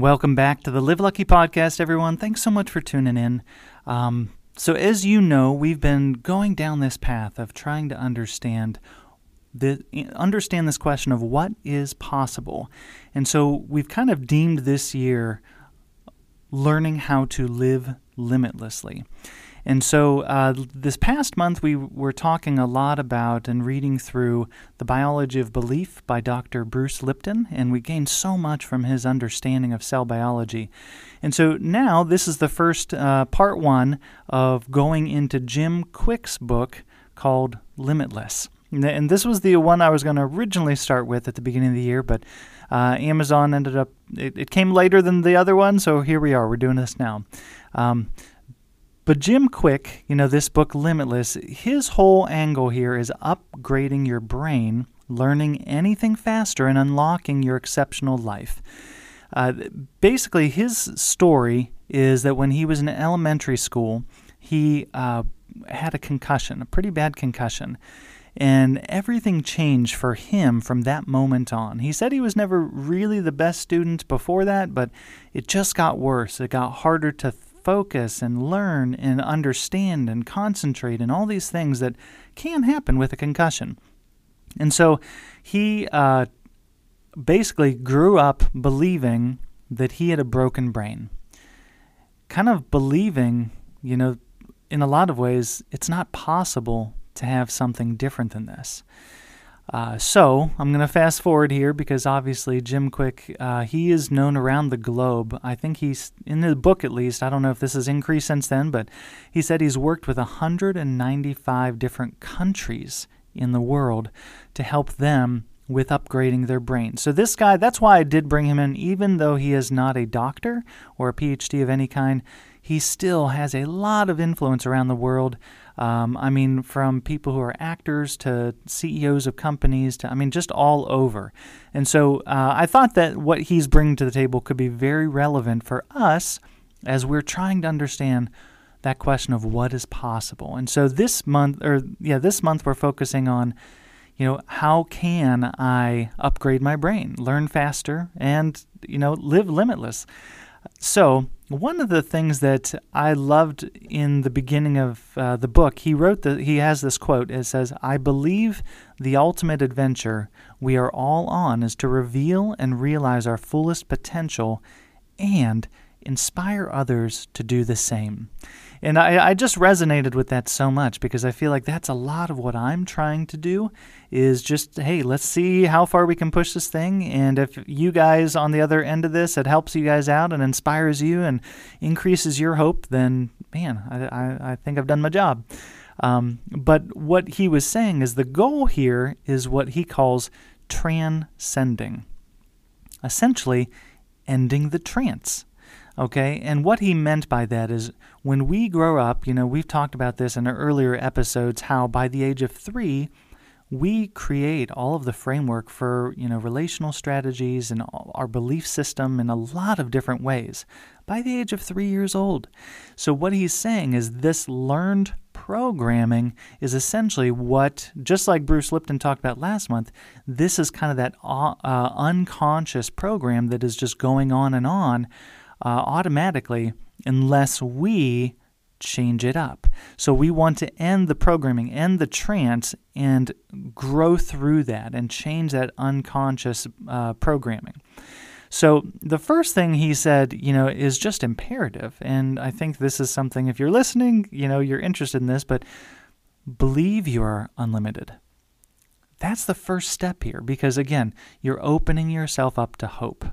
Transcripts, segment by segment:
Welcome back to the Live Lucky podcast, everyone. Thanks so much for tuning in. Um, so, as you know, we've been going down this path of trying to understand the understand this question of what is possible, and so we've kind of deemed this year learning how to live limitlessly. And so uh, this past month, we were talking a lot about and reading through The Biology of Belief by Dr. Bruce Lipton, and we gained so much from his understanding of cell biology. And so now this is the first uh, part one of going into Jim Kwik's book called Limitless. And this was the one I was going to originally start with at the beginning of the year, but uh, Amazon ended up, it, it, came later than the other one, so here we are. We're doing this now. Um, but Jim Kwik, you know, this book Limitless, his whole angle here is upgrading your brain, learning anything faster, and unlocking your exceptional life. Uh, basically, his story is that when he was in elementary school, he uh, had a concussion, a pretty bad concussion. And everything changed for him from that moment on. He said he was never really the best student before that, but it just got worse. It got harder to focus and learn and understand and concentrate and all these things that can happen with a concussion. And so he uh, basically grew up believing that he had a broken brain, kind of believing, you know, in a lot of ways, it's not possible to have something different than this. Uh, so I'm going to fast forward here because obviously Jim Kwik, uh, he is known around the globe. I think he's in the book at least. I don't know if this has increased since then, but he said he's worked with 195 different countries in the world to help them with upgrading their brain. So this guy, that's why I did bring him in, even though he is not a doctor or a PhD of any kind. He still has a lot of influence around the world. Um, I mean, from people who are actors to CEOs of companies to, I mean, just all over. And so uh, I thought that what he's bringing to the table could be very relevant for us as we're trying to understand that question of what is possible. And so this month, or yeah, this month we're focusing on, you know, how can I upgrade my brain, learn faster, and, you know, live limitless. So, one of the things that I loved in the beginning of uh, the book, he wrote that he has this quote. It says, "I believe the ultimate adventure we are all on is to reveal and realize our fullest potential, and inspire others to do the same." And I, I just resonated with that so much because I feel like that's a lot of what I'm trying to do is just, hey, let's see how far we can push this thing. And if you guys on the other end of this, it helps you guys out and inspires you and increases your hope, then man, I, I, I think I've done my job. Um, but what he was saying is the goal here is what he calls transcending, essentially ending the trance. Okay, and what he meant by that is when we grow up, you know, we've talked about this in earlier episodes how by the age of three, we create all of the framework for you know relational strategies and our belief system in a lot of different ways by the age of three years old. So what he's saying is this learned programming is essentially what just like bruce lipton talked about last month this is kind of that uh, uh unconscious program that is just going on and on uh, automatically unless we change it up. So we want to end the programming, end the trance, and grow through that and change that unconscious uh, programming. So the first thing he said, you know, is just imperative. And I think this is something, if you're listening, you know, you're interested in this, but believe you are unlimited. That's the first step here because, again, you're opening yourself up to hope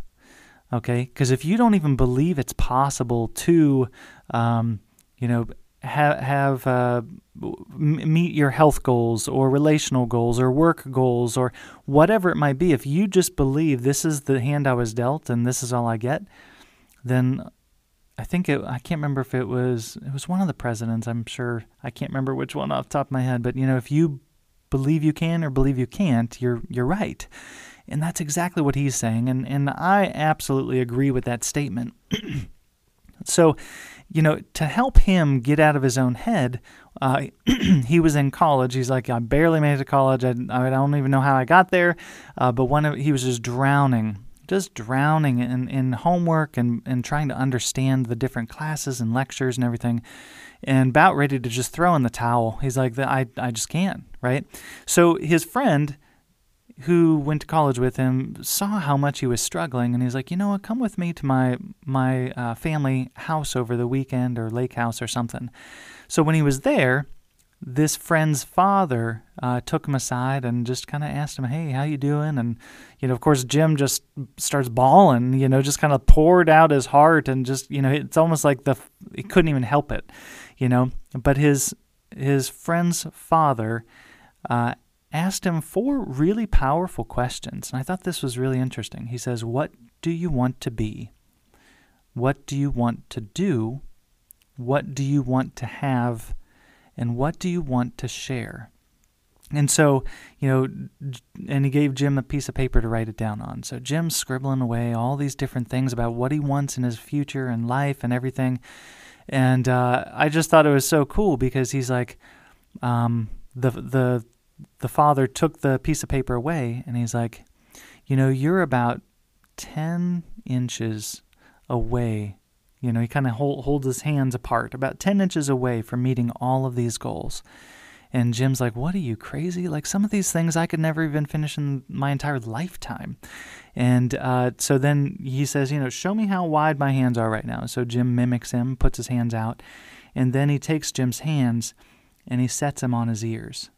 okay because if you don't even believe it's possible to um, you know ha- have uh, meet your health goals or relational goals or work goals or whatever it might be if you just believe this is the hand i was dealt and this is all i get then I think it, I can't remember if it was it was one of the presidents. I'm sure I can't remember which one off the top of my head, but you know, if you believe you can or believe you can't, you're you're right. And that's exactly what he's saying and and I absolutely agree with that statement. so, you know, to help him get out of his own head, uh, he was in college. He's like, I barely made it to college. I, I don't even know how I got there. Uh, but one of, he was just drowning, just drowning in, in homework and, and trying to understand the different classes and lectures and everything, and about ready to just throw in the towel. He's like, I, I just can't, right? So his friend who went to college with him saw how much he was struggling, and he's like, you know what, come with me to my my uh, family house over the weekend or lake house or something. So when he was there, this friend's father uh, took him aside and just kind of asked him, "Hey, how you doing?" And you know, of course, Jim just starts bawling. You know, just kind of poured out his heart and just you know, it's almost like the he couldn't even help it. You know, but his his friend's father uh, asked him four really powerful questions. And I thought this was really interesting. He says, What do you want to be? What do you want to do? What do you want to have? And what do you want to share? And so, you know, and he gave Jim a piece of paper to write it down on. So Jim's scribbling away all these different things about what he wants in his future and life and everything. And uh, I just thought it was so cool because he's like, um, the the the father took the piece of paper away and he's like, You know, you're about 10 inches away. You know, he kind of hold, holds his hands apart, about 10 inches away from meeting all of these goals. And Jim's like, What are you, crazy? Like, some of these things I could never even finish in my entire lifetime. And uh, so then he says, You know, show me how wide my hands are right now. So Jim mimics him, puts his hands out, and then he takes Jim's hands and he sets them on his ears.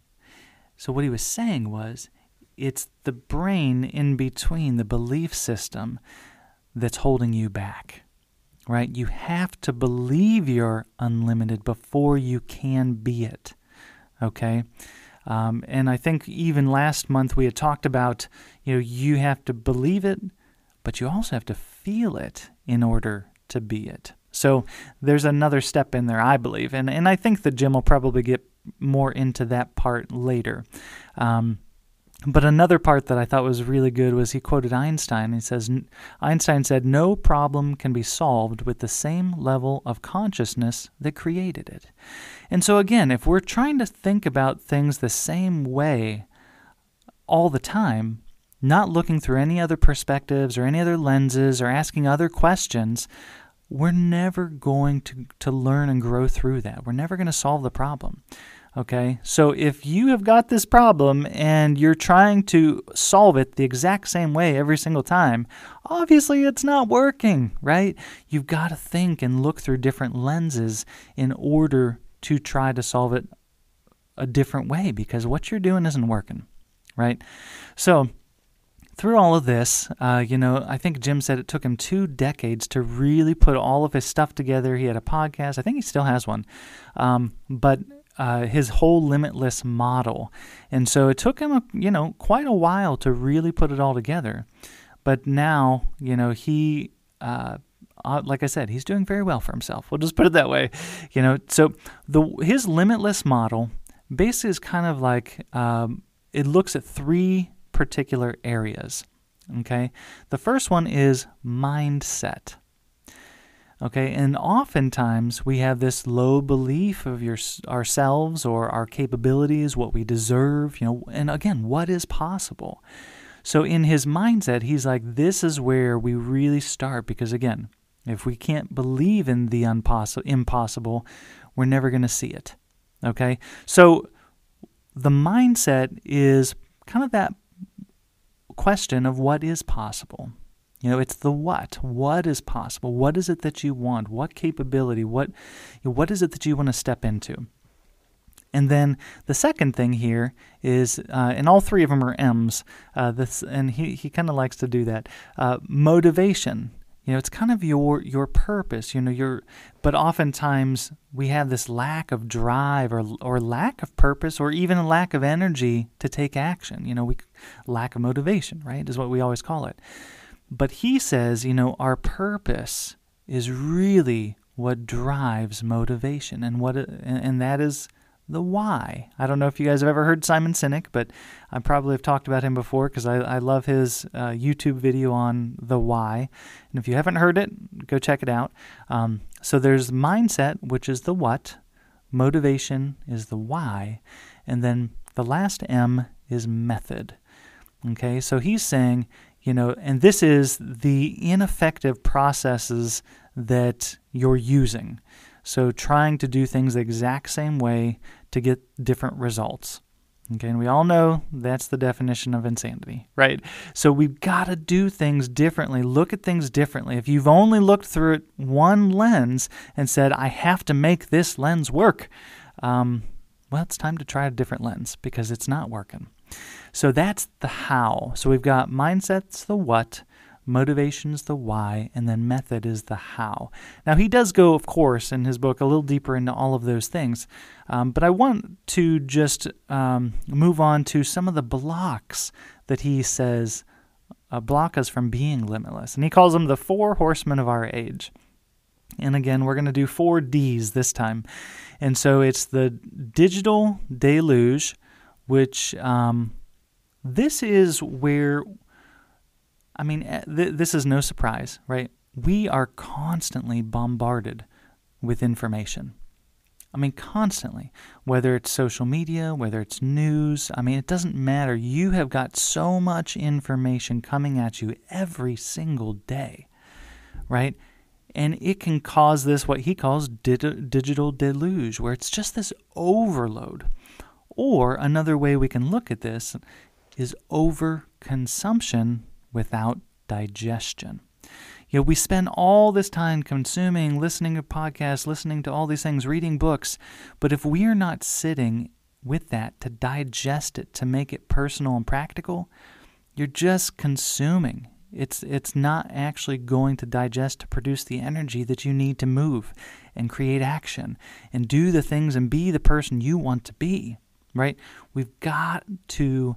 So, what he was saying was it's the brain in between the belief system that's holding you back, right? You have to believe you're unlimited before you can be it, okay? Um, and I think even last month we had talked about, you know, you have to believe it, but you also have to feel it in order to be it. So there's another step in there, I believe, and and I think that Jim will probably get more into that part later. Um, but another part that I thought was really good was he quoted Einstein. He says, Einstein said, No problem can be solved with the same level of consciousness that created it. And so, again, if we're trying to think about things the same way all the time, not looking through any other perspectives or any other lenses or asking other questions, we're never going to, to learn and grow through that. We're never going to solve the problem. Okay, so if you have got this problem and you're trying to solve it the exact same way every single time, obviously it's not working, right? You've got to think and look through different lenses in order to try to solve it a different way because what you're doing isn't working, right? So, through all of this, uh, you know, I think Jim said it took him two decades to really put all of his stuff together. He had a podcast. I think he still has one. Um, but uh, his whole limitless model. And so it took him, a, you know, quite a while to really put it all together. But now, you know, he, uh, uh, like I said, he's doing very well for himself. We'll just put it that way, you know. So the his limitless model basically is kind of like um, it looks at three particular areas. Okay, the first one is mindset. Okay, and oftentimes we have this low belief of your, ourselves or our capabilities, what we deserve, you know, and again, what is possible. So in his mindset, he's like, this is where we really start because again, if we can't believe in the unpossible, impossible, we're never going to see it. Okay, so the mindset is kind of that question of what is possible. You know, it's the what. What is possible? What is it that you want? What capability? What, what is it that you want to step into? And then the second thing here is, uh, and all three of them are M's. Uh, this, and he, he kind of likes to do that. Uh, motivation. You know, it's kind of your your purpose. You know, your. But oftentimes we have this lack of drive, or or lack of purpose, or even a lack of energy to take action. You know, we lack of motivation, right? Is what we always call it. But he says, you know, our purpose is really what drives motivation and what and that is the why. I don't know if you guys have ever heard Simon Sinek, but I probably have talked about him before because I, I love his uh, YouTube video on the why. And if you haven't heard it, go check it out. Um, so there's mindset, which is the what, motivation is the why, and then the last M is method. Okay, so he's saying, you know, and this is the ineffective processes that you're using. So trying to do things the exact same way to get different results. Okay, and we all know that's the definition of insanity, right? So we've got to do things differently, look at things differently. If you've only looked through it one lens and said, I have to make this lens work, um, well, it's time to try a different lens because it's not working. So that's the how. So we've got mindsets, the what, motivation's the why, and then method is the how. Now, he does go, of course, in his book a little deeper into all of those things, um, but I want to just um, move on to some of the blocks that he says uh, block us from being limitless. And he calls them the four horsemen of our age. And again, we're going to do four D's this time. And so it's the digital deluge, which um, this is where I mean, eh, th- this is no surprise, right? We are constantly bombarded with information. I mean, constantly, whether it's social media, whether it's news, I mean, it doesn't matter. You have got so much information coming at you every single day, right? And it can cause this, what he calls digital deluge, where it's just this overload. Or another way we can look at this is overconsumption without digestion. You know, we spend all this time consuming, listening to podcasts, listening to all these things, reading books, but if we are not sitting with that to digest it, to make it personal and practical, you're just consuming. It's it's not actually going to digest to produce the energy that you need to move and create action and do the things and be the person you want to be, right? We've got to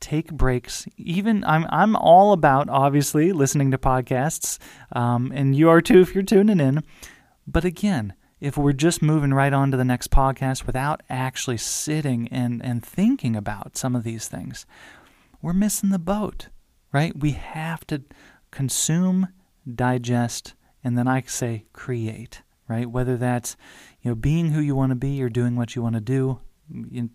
take breaks. Even I'm I'm all about obviously listening to podcasts, um, and you are too if you're tuning in. But again, if we're just moving right on to the next podcast without actually sitting and and thinking about some of these things, we're missing the boat, right? We have to consume, digest, and then I say create, right? Whether that's you know being who you want to be or doing what you want to do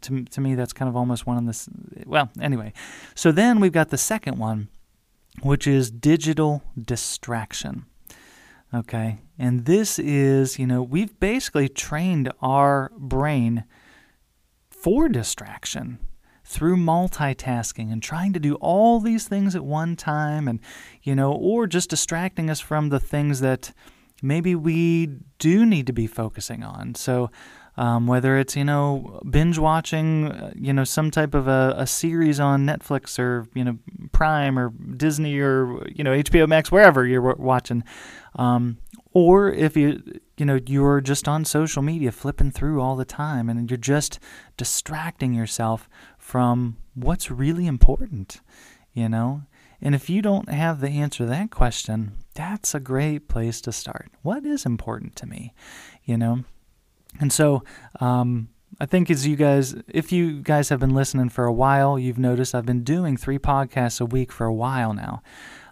to, to me, that's kind of almost one of this. Well, anyway. So then we've got the second one, which is digital distraction. Okay. And this is, you know, we've basically trained our brain for distraction through multitasking and trying to do all these things at one time and, you know, or just distracting us from the things that maybe we do need to be focusing on. So, um, whether it's you know binge watching uh, you know some type of a, a, series on Netflix or you know Prime or Disney or you know HBO Max wherever you're watching, um, or if you you know you're just on social media flipping through all the time and you're just distracting yourself from what's really important, you know. And if you don't have the answer to that question, that's a great place to start. What is important to me? You know, and so um, I think as you guys, if you guys have been listening for a while, you've noticed I've been doing three podcasts a week for a while now.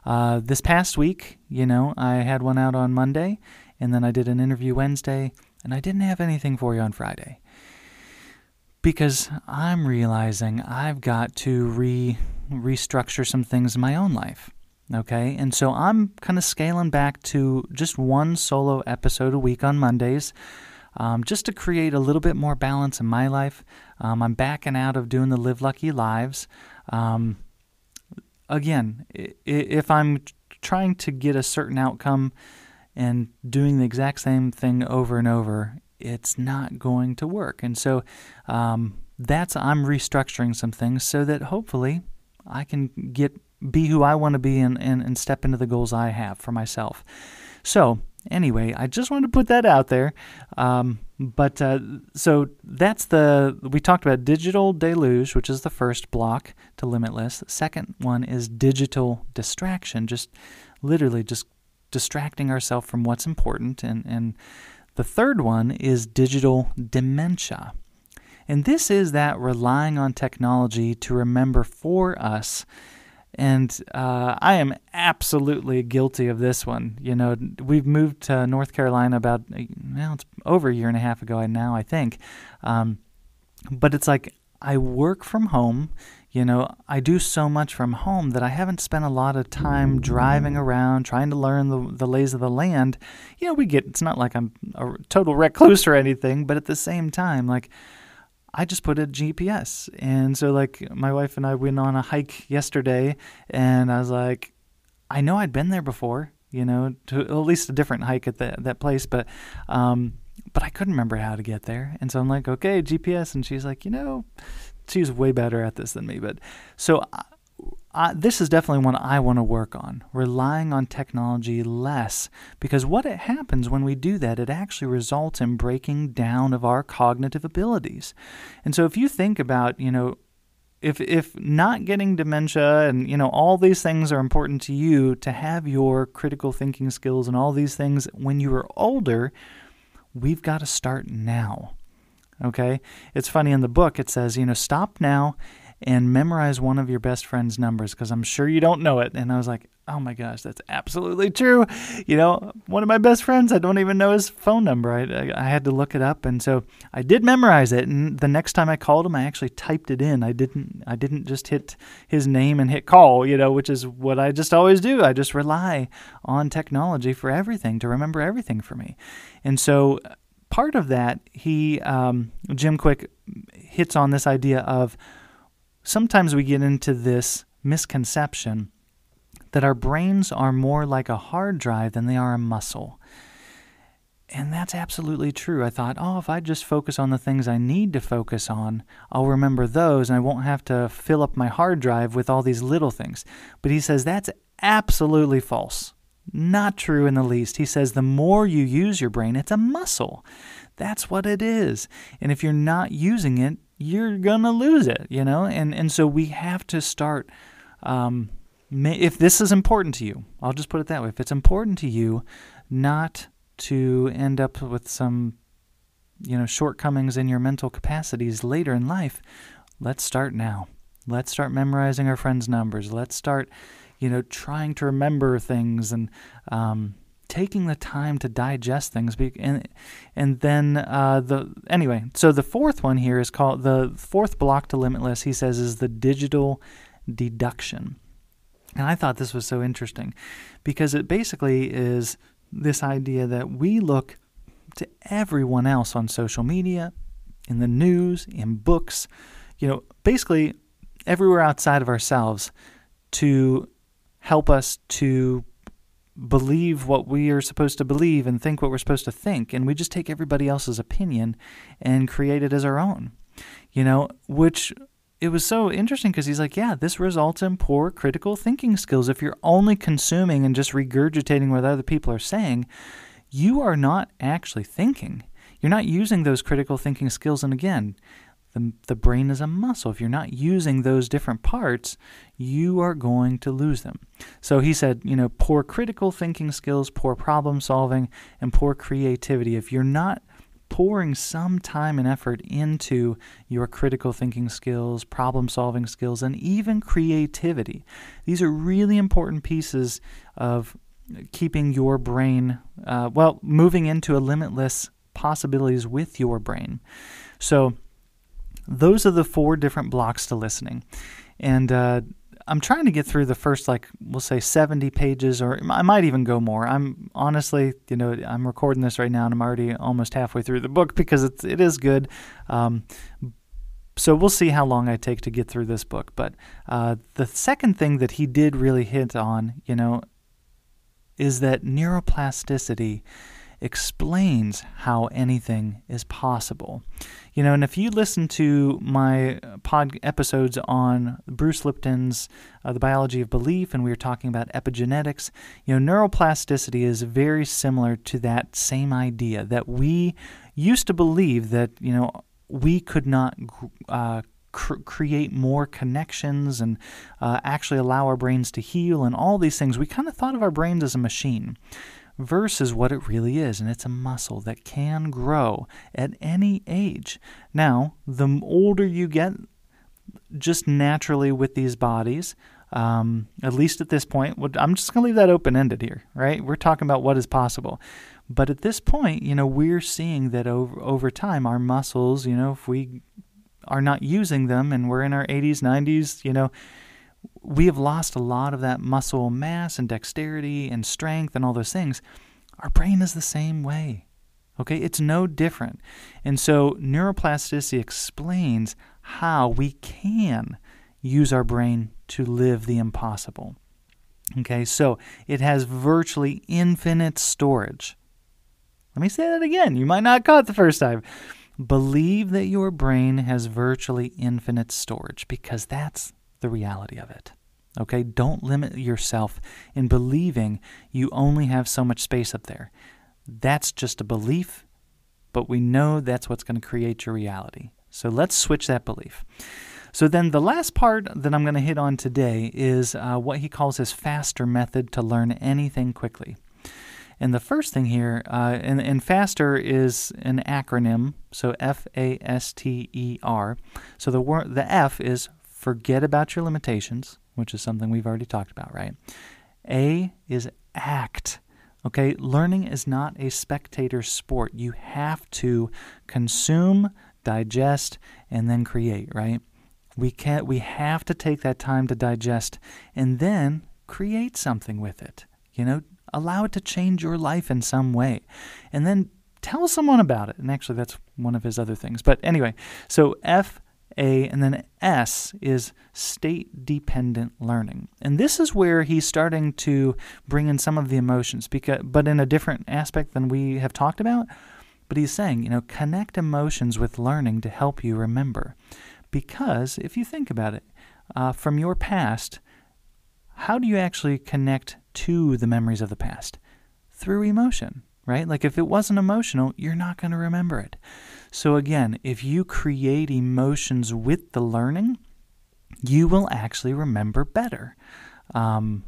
Uh, this past week, you know, I had one out on Monday, and then I did an interview Wednesday, and I didn't have anything for you on Friday because I'm realizing I've got to re restructure some things in my own life. Okay, and so I'm kind of scaling back to just one solo episode a week on Mondays um, just to create a little bit more balance in my life. Um, I'm backing out of doing the Live Lucky Lives. Um, again, if I'm trying to get a certain outcome and doing the exact same thing over and over, it's not going to work. And so um, that's I'm restructuring some things so that hopefully I can get be who I want to be and, and, and step into the goals I have for myself. So anyway, I just wanted to put that out there. Um, but uh, so that's the we talked about digital deluge, which is the first block to limitless. The second one is digital distraction, just literally just distracting ourselves from what's important. And, and the third one is digital dementia. And this is that relying on technology to remember for us. And uh, I am absolutely guilty of this one. You know, we've moved to North Carolina about, well, it's over a year and a half ago now, I think. Um, but it's like I work from home you know, I do so much from home that I haven't spent a lot of time driving around trying to learn the, the lays of the land. You know, we get, it's not like I'm a total recluse or anything, but at the same time, like, I just put a GPS. And so, like, my wife and I went on a hike yesterday, and I was like, I know I'd been there before, you know, to at least a different hike at the, that place, but, um, but I couldn't remember how to get there. And so I'm like, okay, GPS. And she's like, you know, she's way better at this than me. But so This is definitely one I want to work on, relying on technology less, because what it happens when we do that, it actually results in breaking down of our cognitive abilities. And so if you think about, you know, if if not getting dementia and you know all these things are important to you to have your critical thinking skills and all these things when you are older, we've got to start now. Okay? It's funny in the book, it says, you know, stop now and memorize one of your best friend's numbers because I'm sure you don't know it. And I was like, oh my gosh, that's absolutely true. You know, one of my best friends, I don't even know his phone number. I, I had to look it up. And so I did memorize it. And the next time I called him, I actually typed it in. I didn't, I didn't just hit his name and hit call, you know, which is what I just always do. I just rely on technology for everything to remember everything for me. And so part of that, he um, Jim Kwik hits on this idea of sometimes we get into this misconception that our brains are more like a hard drive than they are a muscle. And that's absolutely true. I thought, oh, if I just focus on the things I need to focus on, I'll remember those and I won't have to fill up my hard drive with all these little things. But he says that's absolutely false. Not true in the least. He says the more you use your brain, it's a muscle. That's what it is. And if you're not using it, you're going to lose it, you know? And, and so we have to start. Um, if this is important to you, I'll just put it that way. If it's important to you not to end up with some, you know, shortcomings in your mental capacities later in life, let's start now. Let's start memorizing our friends' numbers. Let's start you know, trying to remember things and um, taking the time to digest things. And and then uh, the anyway, so the fourth one here is called the fourth block to limitless. He says is the digital deduction, and I thought this was so interesting because it basically is this idea that we look to everyone else on social media, in the news, in books, you know, basically everywhere outside of ourselves to help us to believe what we are supposed to believe and think what we're supposed to think. And we just take everybody else's opinion and create it as our own, you know, which it was so interesting because he's like, yeah, this results in poor critical thinking skills. If you're only consuming and just regurgitating what other people are saying, you are not actually thinking. You're not using those critical thinking skills. And again, the, the brain is a muscle. If you're not using those different parts, you are going to lose them. So he said, you know, poor critical thinking skills, poor problem solving, and poor creativity. If you're not pouring some time and effort into your critical thinking skills, problem solving skills, and even creativity, these are really important pieces of keeping your brain, uh, well, moving into a limitless possibilities with your brain. So, those are the four different blocks to listening. And uh, I'm trying to get through the first, like, we'll say 70 pages, or I might even go more. I'm honestly, you know, I'm recording this right now and I'm already almost halfway through the book because it's, it is good. Um, so we'll see how long I take to get through this book. But uh, the second thing that he did really hit on, you know, is that neuroplasticity explains how anything is possible. You know, and if you listen to my pod episodes on Bruce Lipton's uh, The Biology of Belief, and we were talking about epigenetics, you know, neuroplasticity is very similar to that same idea that we used to believe that, you know, we could not uh, create more connections and uh, actually allow our brains to heal and all these things. We kind of thought of our brains as a machine versus what it really is, and it's a muscle that can grow at any age. Now, the older you get, just naturally with these bodies, um, at least at this point, I'm just going to leave that open ended here, right? We're talking about what is possible. But at this point, you know, we're seeing that over, over time, our muscles, you know, if we are not using them and we're in our 80s, 90s, you know, we have lost a lot of that muscle mass and dexterity and strength and all those things. Our brain is the same way. Okay, it's no different. And so neuroplasticity explains how we can use our brain to live the impossible. Okay, so it has virtually infinite storage. Let me say that again. You might not caught the first time. Believe that your brain has virtually infinite storage because that's the reality of it. Okay, don't limit yourself in believing you only have so much space up there. That's just a belief, but we know that's what's going to create your reality. So let's switch that belief. So then the last part that I'm going to hit on today is uh, what he calls his faster method to learn anything quickly. And the first thing here, uh, and, and FASTER is an acronym, so F A S T E R. So the word, the F is forget about your limitations, which is something we've already talked about, right? A is act. Okay, learning is not a spectator sport. You have to consume, digest, and then create, right? We can't we have to take that time to digest and then create something with it. You know, allow it to change your life in some way. And then tell someone about it. And actually that's one of his other things. But anyway, so F a, and then S is state dependent learning. And this is where he's starting to bring in some of the emotions, because, but in a different aspect than we have talked about. But he's saying, you know, connect emotions with learning to help you remember. Because if you think about it, uh, from your past, how do you actually connect to the memories of the past? Through emotion, right? Like if it wasn't emotional, you're not going to remember it. So, again, if you create emotions with the learning, you will actually remember better. Um,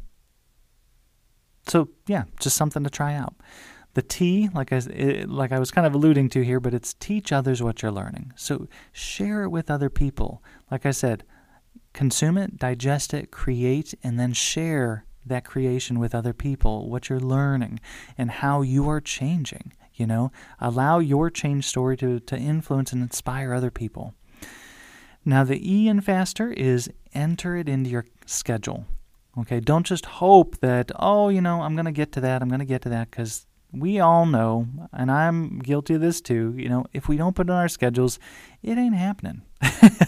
so, yeah, just something to try out. The T, like I, like I was kind of alluding to here, but it's teach others what you're learning. So share it with other people. Like I said, consume it, digest it, create, and then share that creation with other people, what you're learning, and how you are changing. You know, allow your change story to, to influence and inspire other people. Now, the E in faster is enter it into your schedule. Okay, don't just hope that, oh, you know, I'm going to get to that, I'm going to get to that, because we all know, and I'm guilty of this too, you know, if we don't put it on our schedules, it ain't happening.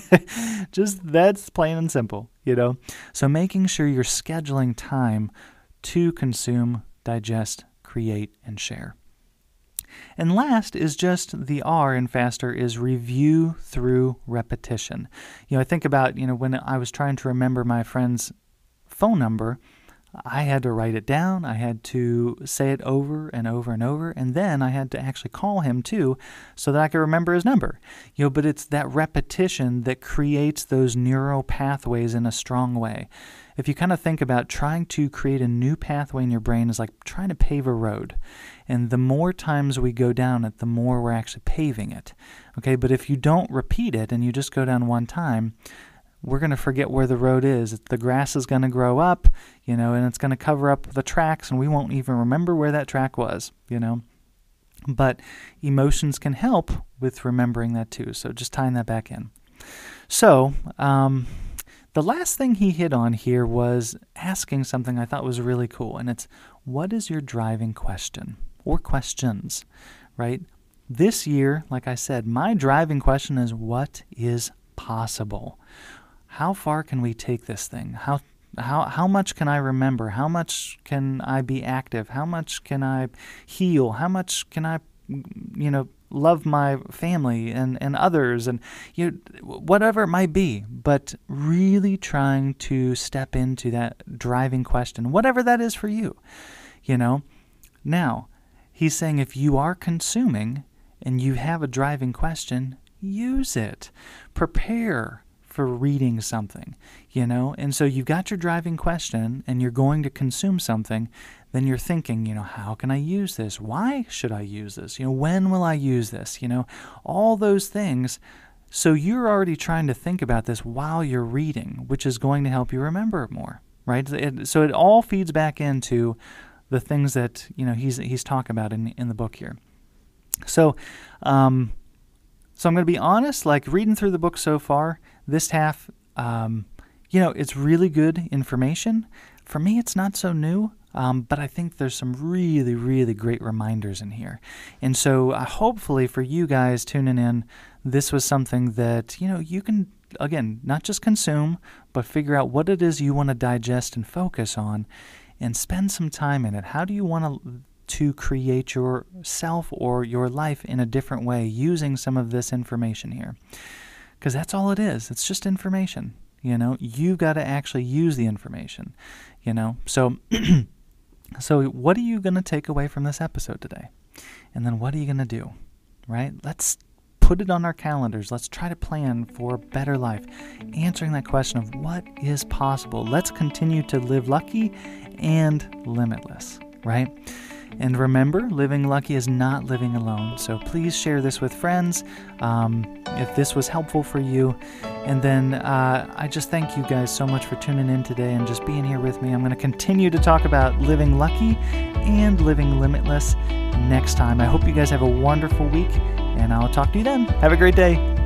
just that's plain and simple, you know. So making sure you're scheduling time to consume, digest, create, and share. And last is just the R in faster is review through repetition. You know, I think about, you know, when I was trying to remember my friend's phone number, I had to write it down. I had to say it over and over and over. And then I had to actually call him too so that I could remember his number. You know, but it's that repetition that creates those neural pathways in a strong way. If you kind of think about trying to create a new pathway in your brain is like trying to pave a road. And the more times we go down it, the more we're actually paving it. Okay, but if you don't repeat it and you just go down one time, we're going to forget where the road is. The grass is going to grow up, you know, and it's going to cover up the tracks, and we won't even remember where that track was, you know. But emotions can help with remembering that too. So just tying that back in. So, um, the last thing he hit on here was asking something I thought was really cool, and it's what is your driving question? Or questions, right? This year, like I said, my driving question is what is possible? How far can we take this thing? How how how much can I remember? How much can I be active? How much can I heal? How much can I you know love my family and, and others and you know, whatever it might be but really trying to step into that driving question whatever that is for you you know now He's saying if you are consuming and you have a driving question, use it. Prepare for reading something, you know? And so you've got your driving question and you're going to consume something, then you're thinking, you know, how can I use this? Why should I use this? You know, when will I use this? You know, all those things. So you're already trying to think about this while you're reading, which is going to help you remember it more, right? It, so it all feeds back into the things that, you know, he's he's talking about in in the book here. So, um, so I'm going to be honest, like reading through the book so far, this half, um, you know, it's really good information. For me, it's not so new, um, but I think there's some really, really great reminders in here. And so, uh, hopefully, for you guys tuning in, this was something that, you know, you can, again, not just consume, but figure out what it is you want to digest and focus on and spend some time in it. How do you want to to create yourself or your life in a different way using some of this information here. Because that's all it is. It's just information. You know, you've got to actually use the information. You know, so so what are you going to take away from this episode today? And then what are you going to do? Right? Let's put it on our calendars. Let's try to plan for a better life, answering that question of what is possible. Let's continue to live lucky and limitless, right? And remember, living lucky is not living alone. So please share this with friends um, if this was helpful for you. And then uh, I just thank you guys so much for tuning in today and just being here with me. I'm going to continue to talk about living lucky and living limitless next time. I hope you guys have a wonderful week, and I'll talk to you then. Have a great day.